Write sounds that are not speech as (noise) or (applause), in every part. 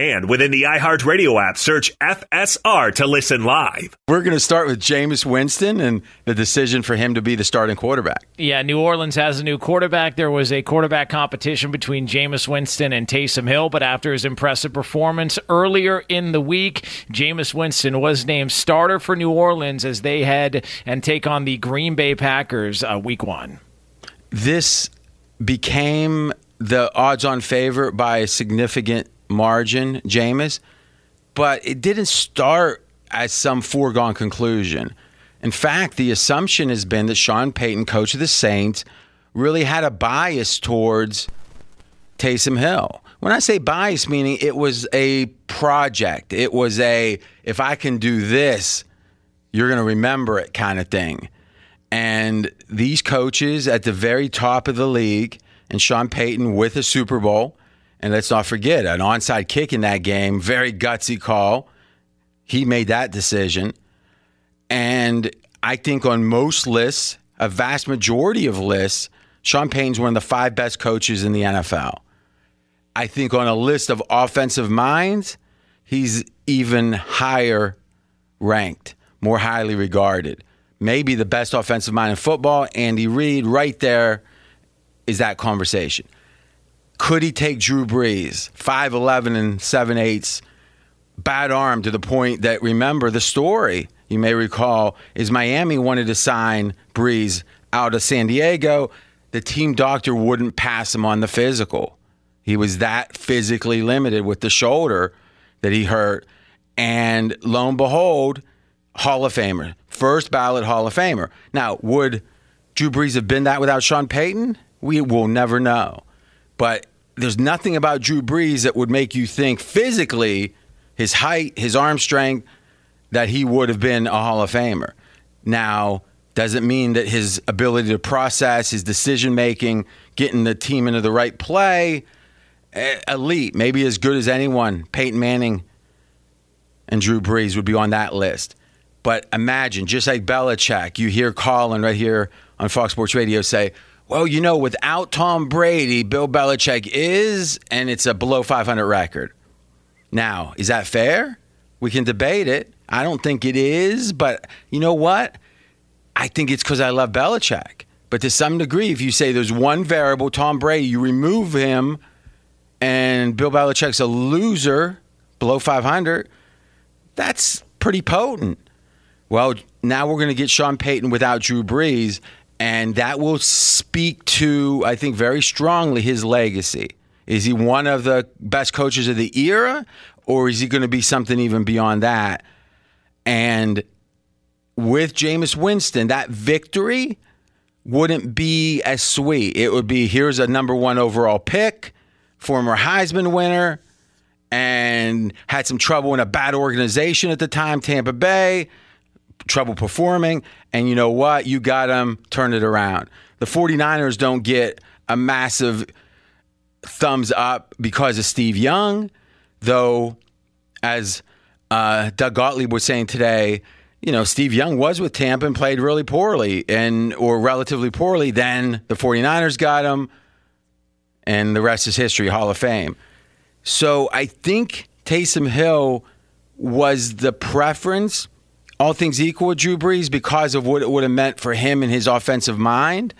And within the iHeartRadio app, search FSR to listen live. We're going to start with Jameis Winston and the decision for him to be the starting quarterback. Yeah, New Orleans has a new quarterback. There was a quarterback competition between Jameis Winston and Taysom Hill, but after his impressive performance earlier in the week, Jameis Winston was named starter for New Orleans as they head and take on the Green Bay Packers uh, week one. This became the odds on favorite by a significant margin, Jameis, but it didn't start as some foregone conclusion. In fact, the assumption has been that Sean Payton, coach of the Saints, really had a bias towards Taysom Hill. When I say bias, meaning it was a project, it was a if I can do this, you're going to remember it kind of thing. And these coaches at the very top of the league, and Sean Payton with a Super Bowl, and let's not forget an onside kick in that game, very gutsy call. He made that decision. And I think on most lists, a vast majority of lists, Sean Payton's one of the five best coaches in the NFL. I think on a list of offensive minds, he's even higher ranked, more highly regarded. Maybe the best offensive mind in football, Andy Reid, right there is that conversation. Could he take Drew Brees, 5'11 and 7 eighths, bad arm to the point that, remember the story you may recall, is Miami wanted to sign Brees out of San Diego. The team doctor wouldn't pass him on the physical. He was that physically limited with the shoulder that he hurt. And lo and behold, Hall of Famer, first ballot Hall of Famer. Now, would Drew Brees have been that without Sean Payton? We will never know. But there's nothing about Drew Brees that would make you think physically, his height, his arm strength, that he would have been a Hall of Famer. Now, doesn't mean that his ability to process, his decision making, getting the team into the right play, eh, elite, maybe as good as anyone. Peyton Manning and Drew Brees would be on that list. But imagine, just like Belichick, you hear Colin right here on Fox Sports Radio say, well, you know, without Tom Brady, Bill Belichick is, and it's a below 500 record. Now, is that fair? We can debate it. I don't think it is, but you know what? I think it's because I love Belichick. But to some degree, if you say there's one variable, Tom Brady, you remove him, and Bill Belichick's a loser below 500, that's pretty potent. Well, now we're going to get Sean Payton without Drew Brees, and that will speak to, I think, very strongly his legacy. Is he one of the best coaches of the era, or is he going to be something even beyond that? And with Jameis Winston, that victory wouldn't be as sweet. It would be here's a number one overall pick, former Heisman winner, and had some trouble in a bad organization at the time, Tampa Bay, trouble performing. And you know what? You got them, turn it around. The 49ers don't get a massive thumbs up because of Steve Young, though, as uh, Doug Gottlieb was saying today, you know, Steve Young was with Tampa and played really poorly and or relatively poorly. Then the 49ers got him, and the rest is history, Hall of Fame. So I think Taysom Hill was the preference, all things equal with Drew Brees, because of what it would have meant for him and his offensive mind.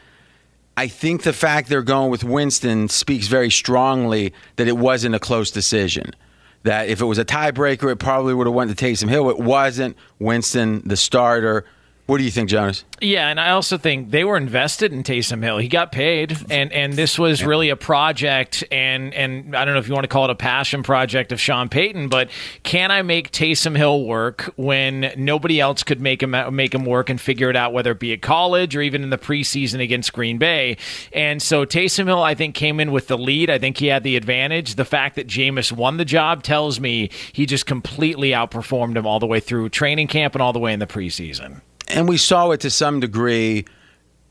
I think the fact they're going with Winston speaks very strongly that it wasn't a close decision that if it was a tiebreaker, it probably would have went to Taysom Hill. It wasn't. Winston, the starter. What do you think, Jonas? Yeah, and I also think they were invested in Taysom Hill. He got paid, and and this was really a project, and and I don't know if you want to call it a passion project of Sean Payton, but can I make Taysom Hill work when nobody else could make him make him work and figure it out, whether it be at college or even in the preseason against Green Bay? And so Taysom Hill, I think, came in with the lead. I think he had the advantage. The fact that Jameis won the job tells me he just completely outperformed him all the way through training camp and all the way in the preseason and we saw it to some degree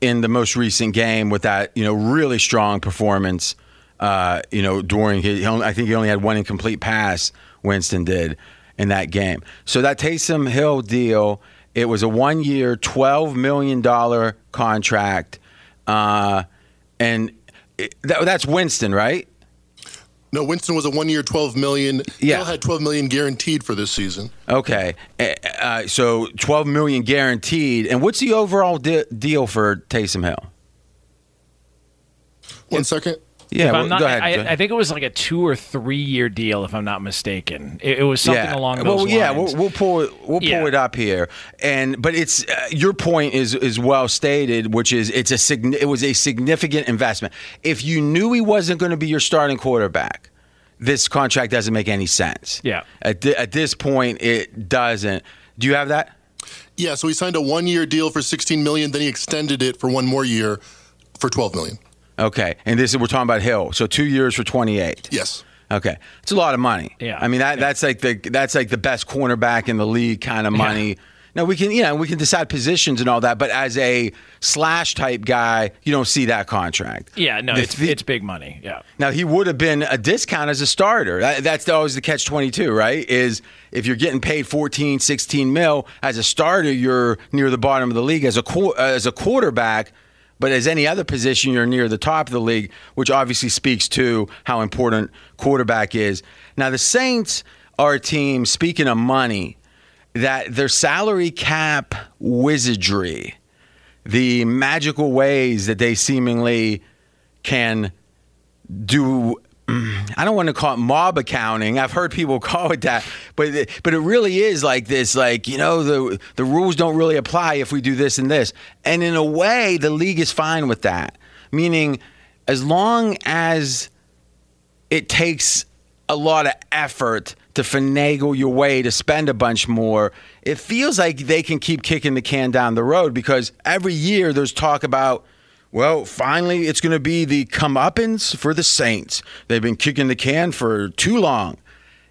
in the most recent game with that you know really strong performance. Uh, you know, during his, I think he only had one incomplete pass. Winston did in that game. So that Taysom Hill deal, it was a one-year, twelve million dollar contract, uh, and it, that, that's Winston, right? No, Winston was a one-year, twelve million. Yeah, Hill had twelve million guaranteed for this season. Okay, uh, so twelve million guaranteed. And what's the overall de- deal for Taysom Hill? One second. Yeah, well, not, go ahead. I, I, think it was like a two or three year deal, if I'm not mistaken. It, it was something yeah. along those lines. well, lines. Yeah, we'll, we'll pull it. We'll yeah. pull it up here, and but it's uh, your point is is well stated, which is it's a it was a significant investment. If you knew he wasn't going to be your starting quarterback, this contract doesn't make any sense. Yeah, at th- at this point, it doesn't. Do you have that? Yeah, so he signed a one year deal for 16 million, then he extended it for one more year for 12 million. Okay, and this is we're talking about Hill. So two years for twenty eight. Yes. Okay, it's a lot of money. Yeah. I mean that yeah. that's like the that's like the best cornerback in the league kind of money. Yeah. Now we can, you know, we can decide positions and all that, but as a slash type guy, you don't see that contract. Yeah, no, the, it's, it's big money. Yeah. Now he would have been a discount as a starter. That, that's always the catch twenty two, right? Is if you're getting paid 14, 16 mil as a starter, you're near the bottom of the league. As a as a quarterback, but as any other position, you're near the top of the league, which obviously speaks to how important quarterback is. Now, the Saints are a team, speaking of money, that their salary cap wizardry, the magical ways that they seemingly can do I don't want to call it mob accounting. I've heard people (laughs) call it that, but it, but it really is like this. Like you know, the the rules don't really apply if we do this and this. And in a way, the league is fine with that. Meaning, as long as it takes a lot of effort to finagle your way to spend a bunch more, it feels like they can keep kicking the can down the road because every year there's talk about well, finally, it's going to be the comeuppance for the Saints. They've been kicking the can for too long.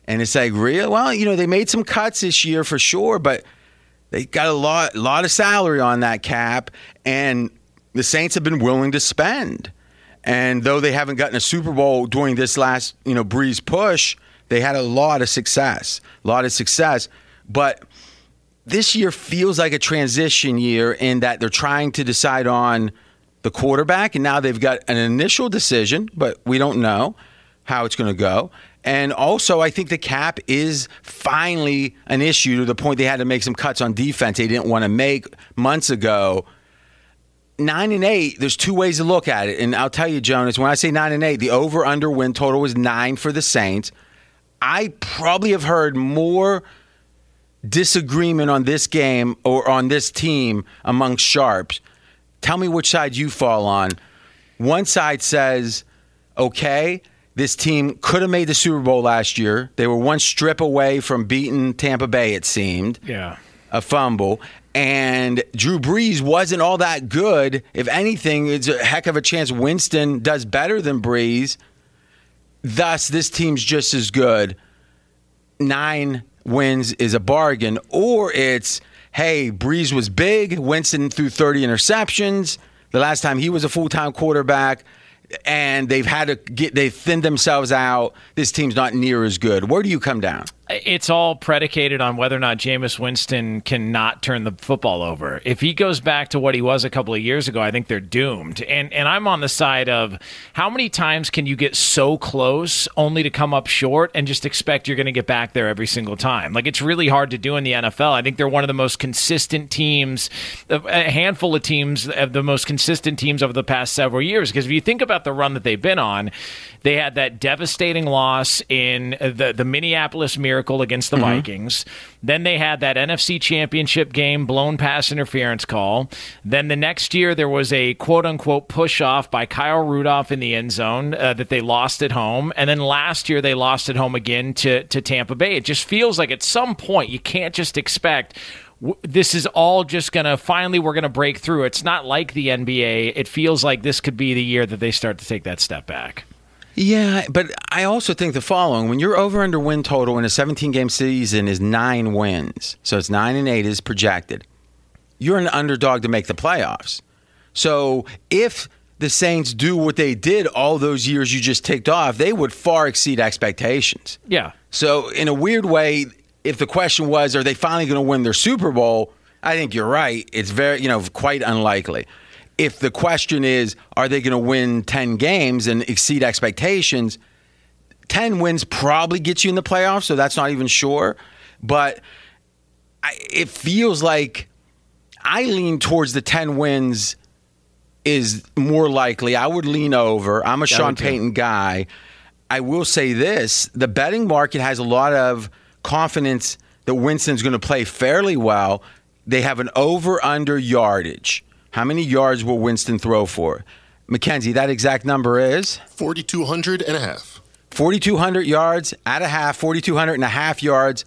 And it's like, real? Well, you know, they made some cuts this year for sure, but they got a lot, lot of salary on that cap, and the Saints have been willing to spend. And though they haven't gotten a Super Bowl during this last, you know, Brees push, they had a lot of success, a lot of success. But this year feels like a transition year in that they're trying to decide on – the quarterback, and now they've got an initial decision, but we don't know how it's going to go. And also, I think the cap is finally an issue to the point they had to make some cuts on defense they didn't want to make months ago. Nine and eight, there's two ways to look at it. And I'll tell you, Jonas, when I say nine and eight, the over under win total was nine for the Saints. I probably have heard more disagreement on this game or on this team among sharps, tell me which side you fall on. One side says, okay, this team could have made the Super Bowl last year. They were one strip away from beating Tampa Bay, it seemed. Yeah. A fumble. And Drew Brees wasn't all that good. If anything, it's a heck of a chance Winston does better than Brees. Thus, this team's just as good. Nine wins is a bargain. Or it's, hey, Brees was big. Winston threw 30 interceptions the last time he was a full time quarterback and they've had to get they thinned themselves out. This team's not near as good. Where do you come down? It's all predicated on whether or not Jameis Winston cannot turn the football over. If he goes back to what he was a couple of years ago, I think they're doomed. And and I'm on the side of how many times can you get so close only to come up short and just expect you're going to get back there every single time? Like it's really hard to do in the NFL. I think they're one of the most consistent teams, a handful of teams of the most consistent teams over the past several years. Because if you think about the run that they've been on, they had that devastating loss in the the Minneapolis Miracle against the mm-hmm. Vikings. Then they had that NFC Championship game blown pass interference call. Then the next year there was a quote unquote push off by Kyle Rudolph in the end zone uh, that they lost at home. And then last year they lost at home again to to Tampa Bay. It just feels like at some point you can't just expect this is all just going to finally we're going to break through. It's not like the NBA. It feels like this could be the year that they start to take that step back. Yeah, but I also think the following: when your over under win total in a 17 game season is nine wins, so it's nine and eight is projected. You're an underdog to make the playoffs. So if the Saints do what they did all those years you just ticked off, they would far exceed expectations. Yeah. So in a weird way, if the question was, are they finally going to win their Super Bowl? I think you're right. It's very, you know, quite unlikely if the question is, are they going to win 10 games and exceed expectations? 10 wins probably gets you in the playoffs, so that's not even sure. But I, it feels like I lean towards the 10 wins is more likely. I would lean over. I'm a Sean Payton guy. I will say this the betting market has a lot of confidence that Winston's going to play fairly well. They have an over under yardage. How many yards will Winston throw for? McKenzie, that exact number is? 4,200 and a half. 4,200 yards at a half, 4,200 and a half yards.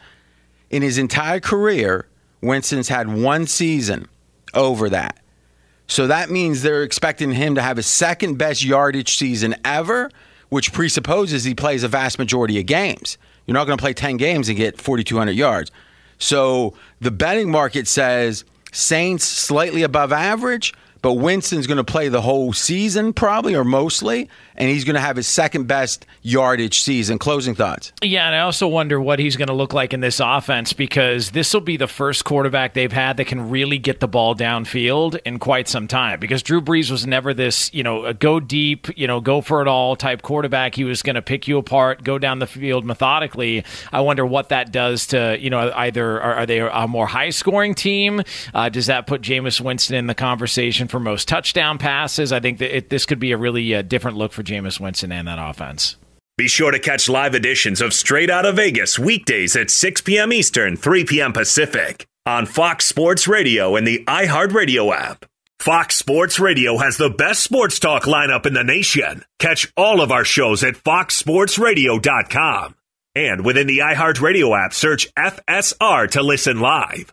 In his entire career, Winston's had one season over that. So that means they're expecting him to have his second best yardage season ever, which presupposes he plays a vast majority of games. You're not going to play 10 games and get 4,200 yards. So the betting market says Saints slightly above average, but Winston's going to play the whole season probably or mostly, and he's going to have his second best yardage season. Closing thoughts. Yeah, and I also wonder what he's going to look like in this offense because this will be the first quarterback they've had that can really get the ball downfield in quite some time. Because Drew Brees was never this, you know, go deep, you know, go for it all type quarterback. He was going to pick you apart, go down the field methodically. I wonder what that does to, you know, either are, are they a more high scoring team? Uh, does that put Jameis Winston in the conversation for most touchdown passes? I think that it, this could be a really uh, different look for Jameis Winston and that offense. Be sure to catch live editions of Straight Out of Vegas weekdays at 6 p.m. Eastern, 3 p.m. Pacific on Fox Sports Radio and the iHeartRadio app. Fox Sports Radio has the best sports talk lineup in the nation. Catch all of our shows at foxsportsradio.com. And within the iHeartRadio app, search FSR to listen live.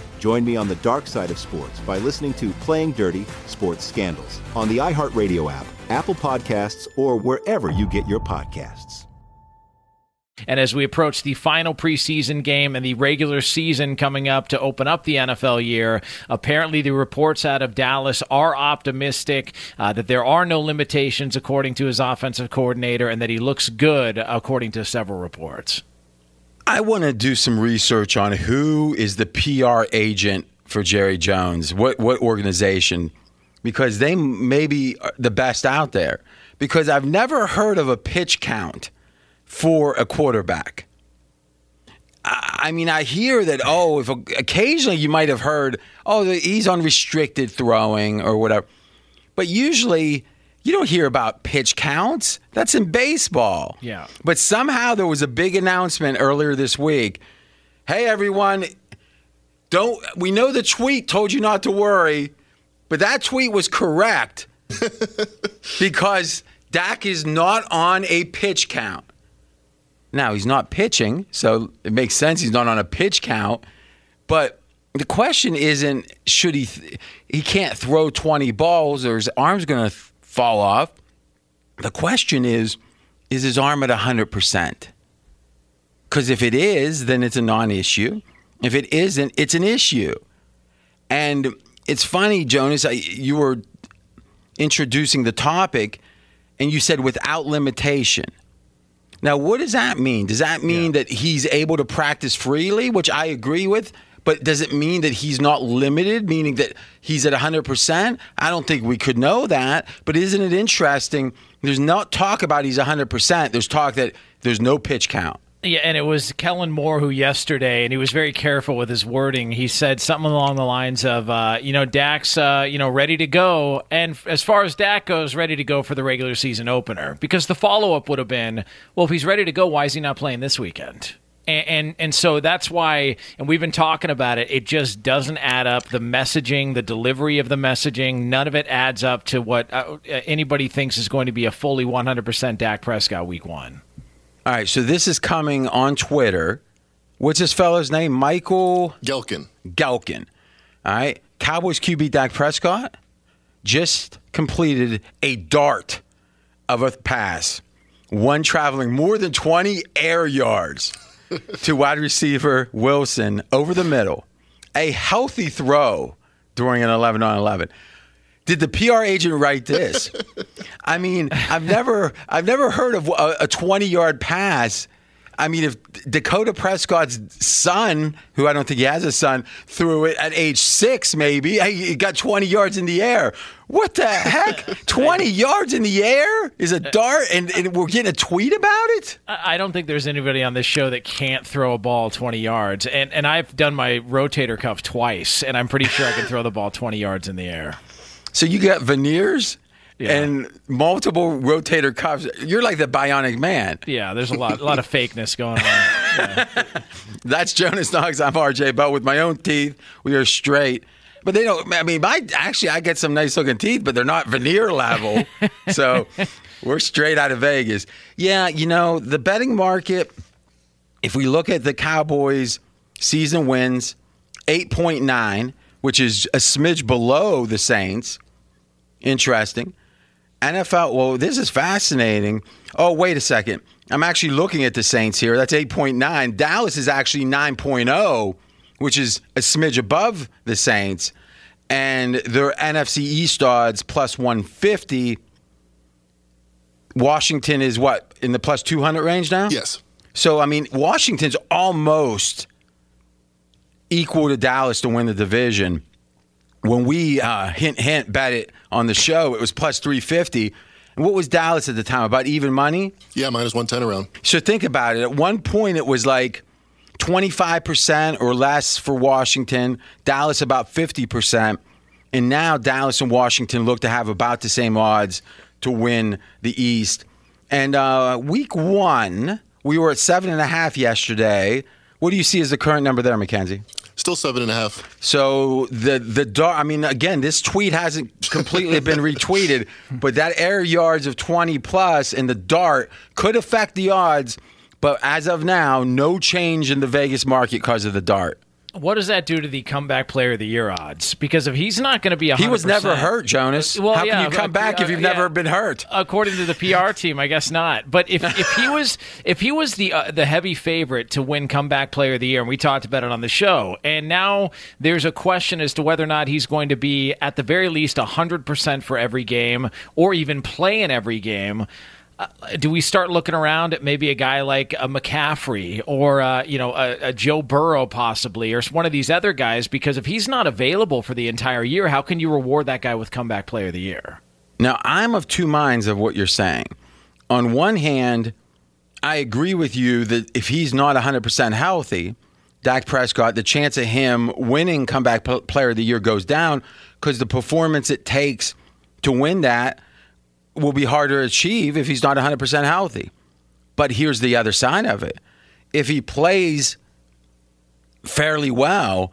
Join me on the dark side of sports by listening to Playing Dirty Sports Scandals on the iHeartRadio app, Apple Podcasts, or wherever you get your podcasts. And as we approach the final preseason game and the regular season coming up to open up the NFL year, apparently the reports out of Dallas are optimistic uh, that there are no limitations according to his offensive coordinator and that he looks good according to several reports. I want to do some research on who is the PR agent for Jerry Jones. What what organization? Because they may be the best out there. Because I've never heard of a pitch count for a quarterback. I mean, I hear that. Oh, if occasionally you might have heard, oh, he's unrestricted throwing or whatever, but usually you don't hear about pitch counts. That's in baseball. Yeah. But somehow there was a big announcement earlier this week. Hey everyone, don't we know the tweet told you not to worry, but that tweet was correct (laughs) because Dak is not on a pitch count. Now, he's not pitching, so it makes sense he's not on a pitch count, but the question isn't should he th- he can't throw 20 balls or his arm's going to th- fall off. The question is, is his arm at 100%? Because if it is, then it's a non issue. If it isn't, it's an issue. And it's funny, Jonas, you were introducing the topic and you said without limitation. Now, what does that mean? Does that mean yeah. that he's able to practice freely, which I agree with? But does it mean that he's not limited, meaning that he's at 100%? I don't think we could know that. But isn't it interesting? There's not talk about he's 100%. There's talk that there's no pitch count. Yeah, and it was Kellen Moore who yesterday, and he was very careful with his wording. He said something along the lines of, uh, you know, Dak's, uh, you know, ready to go, and as far as Dak goes, ready to go for the regular season opener. Because the follow up would have been, well, if he's ready to go, why is he not playing this weekend? And, and, and so that's why, and we've been talking about it. It just doesn't add up. The messaging, the delivery of the messaging, none of it adds up to what uh, anybody thinks is going to be a fully 100% Dak Prescott week one. All right, so this is coming on Twitter. What's this fellow's name? Michael Gehlken. Gehlken. All right, Cowboys QB Dak Prescott just completed a dart of a pass, one traveling more than 20 air yards to wide receiver Wilson over the middle. A healthy throw during an 11 on 11 did the PR agent write this? I mean, I've never, I've never heard of a 20 yard pass. I mean, if Dakota Prescott's son, who I don't think he has a son, threw it at age six, maybe he got 20 yards in the air. What the heck? (laughs) 20 yards in the air is a uh, dart, and, and we're getting a tweet about it? I don't think there's anybody on this show that can't throw a ball 20 yards. And and I've done my rotator cuff twice, and I'm pretty sure I can throw the ball 20 yards in the air. So you got veneers and multiple rotator cuffs. You're like the bionic man. Yeah, there's a lot a lot of fakeness going on. (laughs) That's Jonas Knox. I'm RJ Bell with my own teeth. We are straight. But they don't. I mean, my actually, I get some nice looking teeth, but they're not veneer level. (laughs) so we're straight out of Vegas. Yeah, you know the betting market. If we look at the Cowboys' season wins, eight point nine, which is a smidge below the Saints. Interesting. NFL. Well, this is fascinating. Oh, wait a second. I'm actually looking at the Saints here. That's 8.9. Dallas is actually 9.0, which is a smidge above the Saints. And their NFC East odds plus 150. Washington is what in the plus 200 range now? Yes. So I mean, Washington's almost equal to Dallas to win the division. When we uh, hint hint bet it on the show, it was plus 350. And what was Dallas at the time? About even money? Yeah, minus 110 around. So think about it. At one point, it was like 25% or less for Washington, Dallas about 50%. And now Dallas and Washington look to have about the same odds to win the East. And uh, week one, we were at seven and a half yesterday. What do you see as the current number there, Mackenzie? Still seven and a half. So the the dart. I mean, again, this tweet hasn't completely been (laughs) retweeted, but that air yards of twenty plus and the dart could affect the odds. But as of now, no change in the Vegas market because of the dart. What does that do to the comeback player of the year odds? Because if he's not going to be, 100%, He was never hurt, Jonas. Well, How yeah, can you come back if uh, you've yeah. never been hurt? According to the PR (laughs) team, I guess not. But if, if he was if he was the uh, the heavy favorite to win comeback player of the year, and we talked about it on the show, and now there's a question as to whether or not he's going to be at the very least hundred percent for every game, or even play in every game. Uh, do we start looking around at maybe a guy like a McCaffrey or uh, you know a, a Joe Burrow possibly or one of these other guys? Because if he's not available for the entire year, how can you reward that guy with comeback player of the year? Now, I'm of two minds of what you're saying. On one hand, I agree with you that if he's not 100% healthy, Dak Prescott, the chance of him winning comeback player of the year goes down because the performance it takes to win that will be harder to achieve if he's not 100% healthy. But here's the other side of it. If he plays fairly well,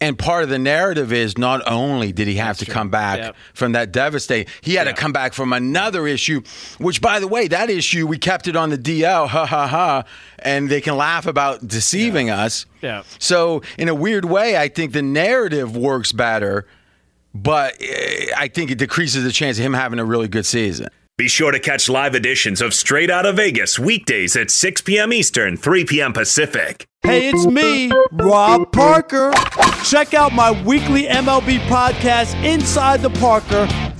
and part of the narrative is not only did he have to come back Yep. from that devastating, he had to come back from another issue, which, by the way, that issue, we kept it on the DL, ha ha ha, and they can laugh about deceiving us. Yeah. So, in a weird way, I think the narrative works better, but eh, I think it decreases the chance of him having a really good season. Be sure to catch live editions of Straight Outta Vegas weekdays at 6 p.m. Eastern, 3 p.m. Pacific. Hey, it's me, Rob Parker. Check out my weekly MLB podcast, Inside the Parker,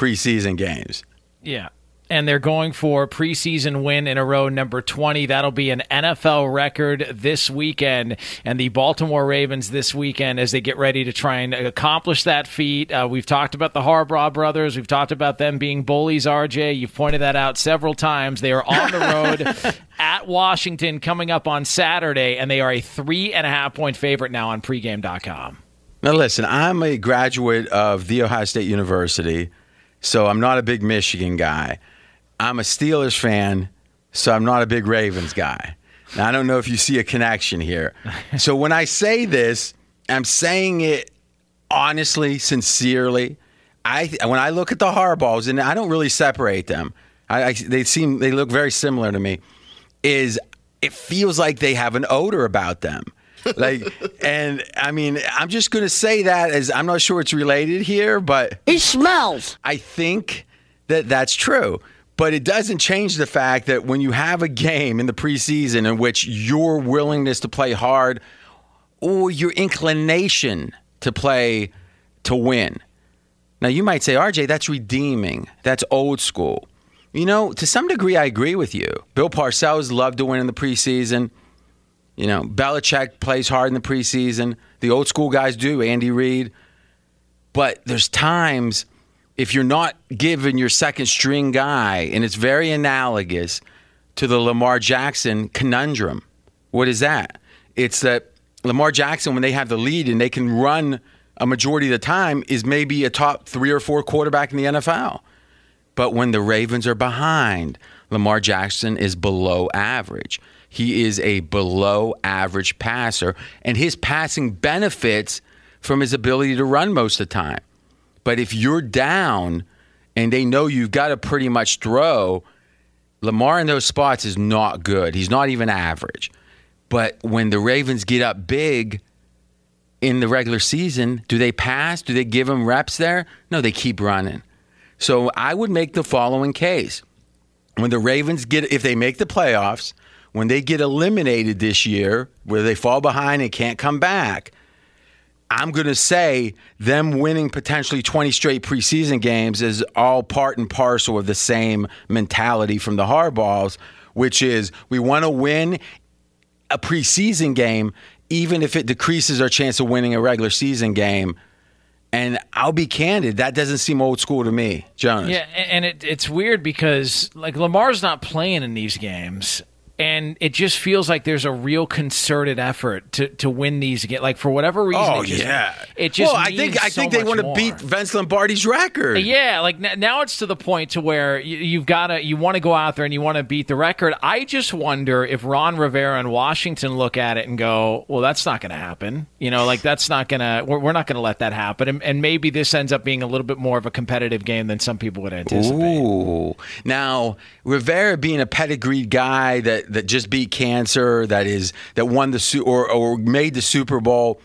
preseason games. Yeah. And they're going for preseason win in a row number 20. That'll be an NFL record this weekend. And the Baltimore Ravens this weekend, as they get ready to try and accomplish that feat. Uh, we've talked about the Harbaugh brothers. We've talked about them being bullies, RJ. You've pointed that out several times. They are on the road (laughs) at Washington coming up on Saturday, and they are a three and a half point favorite now on pregame.com. Now, listen, I'm a graduate of The Ohio State University, so I'm not a big Michigan guy. I'm a Steelers fan, so I'm not a big Ravens guy. Now, I don't know if you see a connection here. (laughs) so when I say this, I'm saying it honestly, sincerely. I when I look at the Harbaughs, and I don't really separate them. I, I, they seem they look very similar to me. Is it feels like they have an odor about them. Like and I mean I'm just going to say that as I'm not sure it's related here but he smells I think that that's true but it doesn't change the fact that when you have a game in the preseason in which your willingness to play hard or your inclination to play to win. Now, you might say, RJ, that's redeeming. That's old school. You know, to some degree, I agree with you. Bill Parcells loved to win in the preseason. You know, Belichick plays hard in the preseason. The old school guys do, Andy Reid. But there's times if you're not given your second string guy, and it's very analogous to the Lamar Jackson conundrum. What is that? It's that Lamar Jackson, when they have the lead and they can run a majority of the time, is maybe a top three or four quarterback in the NFL. But when the Ravens are behind, Lamar Jackson is below average. He is a below average passer, and his passing benefits from his ability to run most of the time. But if you're down and they know you've got to pretty much throw, Lamar in those spots is not good. He's not even average. But when the Ravens get up big in the regular season, do they pass? Do they give him reps there? No, they keep running. So I would make the following case. When the Ravens get, if they make the playoffs, when they get eliminated this year, where they fall behind and can't come back, I'm going to say them winning potentially 20 straight preseason games is all part and parcel of the same mentality from the Harbaughs, which is we want to win a preseason game, even if it decreases our chance of winning a regular season game. And I'll be candid, that doesn't seem old school to me, Jonas. Yeah, and it, it's weird because like Lamar's not playing in these games, and it just feels like there's a real concerted effort to, to win these again. Like for whatever reason, Oh it just, yeah, it just. Well, I think I so think they want to beat Vince Lombardi's record. Yeah, like n- now it's to the point to where you, you've got to you want to go out there and you want to beat the record. I just wonder if Ron Rivera and Washington look at it and go, "Well, that's not going to happen." You know, like that's not going to we're, we're not going to let that happen. And, and maybe this ends up being a little bit more of a competitive game than some people would anticipate. Ooh. Now, Rivera being a pedigreed guy that, that just beat cancer, that is that won the Su- or or made the Super Bowl,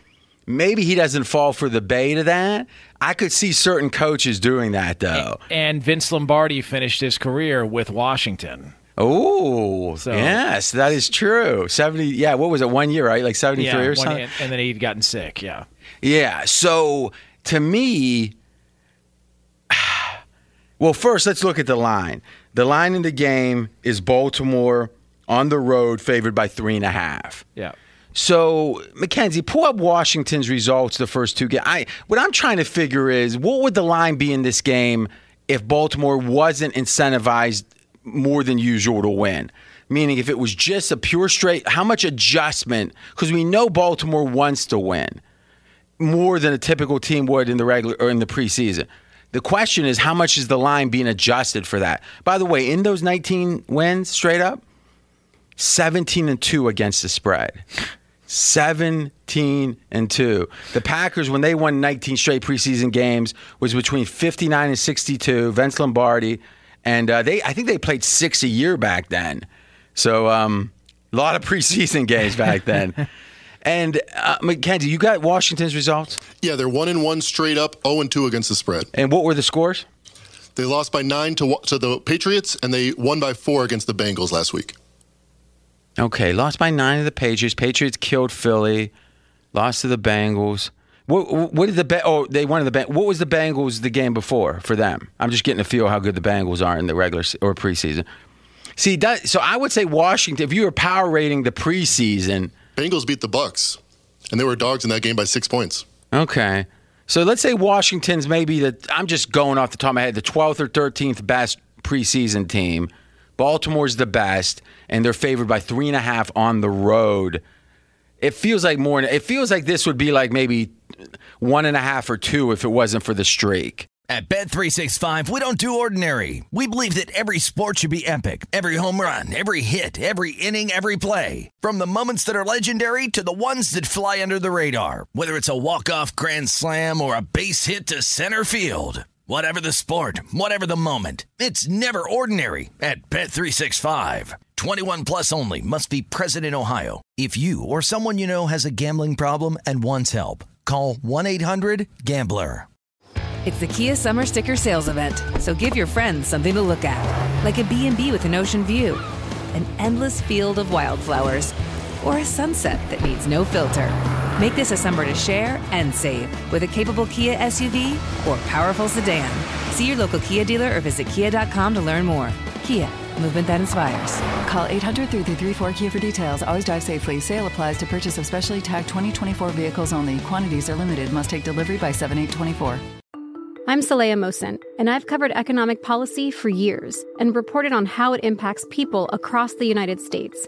maybe he doesn't fall for the bait of that. I could see certain coaches doing that though. And Vince Lombardi finished his career with Washington. Oh, So- yes, that is true. 70 Yeah, what was it? 1 year, right? Like 73 yeah, or something. and, and then he'd gotten sick. Yeah. Yeah. So to me, (sighs) well, first let's look at the line. The line in the game is Baltimore on the road, favored by three and a half. Yeah. So Mackenzie, pull up Washington's results the first two games. I what I'm trying to figure is what would the line be in this game if Baltimore wasn't incentivized more than usual to win? Meaning, if it was just a pure straight, how much adjustment? Because we know Baltimore wants to win more than a typical team would in the regular or in the preseason. The question is, how much is the line being adjusted for that? By the way, in those 19 wins, straight up, 17 and 2 against the spread. 17 and 2. The Packers, when they won 19 straight preseason games, was between 59 and 62. Vince Lombardi, and uh, they, I think they played six a year back then. So, um, a lot of preseason games back then. (laughs) and uh, Mackenzie, you got Washington's results? Yeah, they're one and one straight up, zero and two against the spread. And what were the scores? They lost by nine to to the Patriots, and they won by four against the Bengals last week. Okay, lost by nine to the Patriots. Patriots killed Philly. Lost to the Bengals. What, what did the Ba- oh they won the Beng- What was the Bengals the game before for them? I'm just getting a feel how good the Bengals are in the regular se- or preseason. See that so I would say Washington. If you were power rating the preseason, Bengals beat the Bucks, and they were dogs in that game by six points. okay. So let's say Washington's maybe the I'm just going off the top of my head the 12th or 13th best preseason team. Baltimore's the best, and they're favored by three and a half on the road. It feels like more. It feels like this would be like maybe one and a half or two if it wasn't for the streak. At Bet365, we don't do ordinary. We believe that every sport should be epic. Every home run, every hit, every inning, every play. From the moments that are legendary to the ones that fly under the radar. Whether it's a walk-off grand slam or a base hit to center field. Whatever the sport, whatever the moment. It's never ordinary at Bet365. 21 plus only must be present in Ohio. If you or someone you know has a gambling problem and wants help, call 1-800-GAMBLER. It's the Kia Summer Sticker Sales Event, so give your friends something to look at, like a B&B with an ocean view, an endless field of wildflowers, or a sunset that needs no filter. Make this a summer to share and save with a capable Kia SUV or powerful sedan. See your local Kia dealer or visit kia.com to learn more. Kia, movement that inspires. Call 800 334 Kia for details. Always drive safely. Sale applies to purchase of specially tagged 2024 vehicles only. Quantities are limited. Must take delivery by 7824. I'm Saleha Mohsin, and I've covered economic policy for years and reported on how it impacts people across the United States.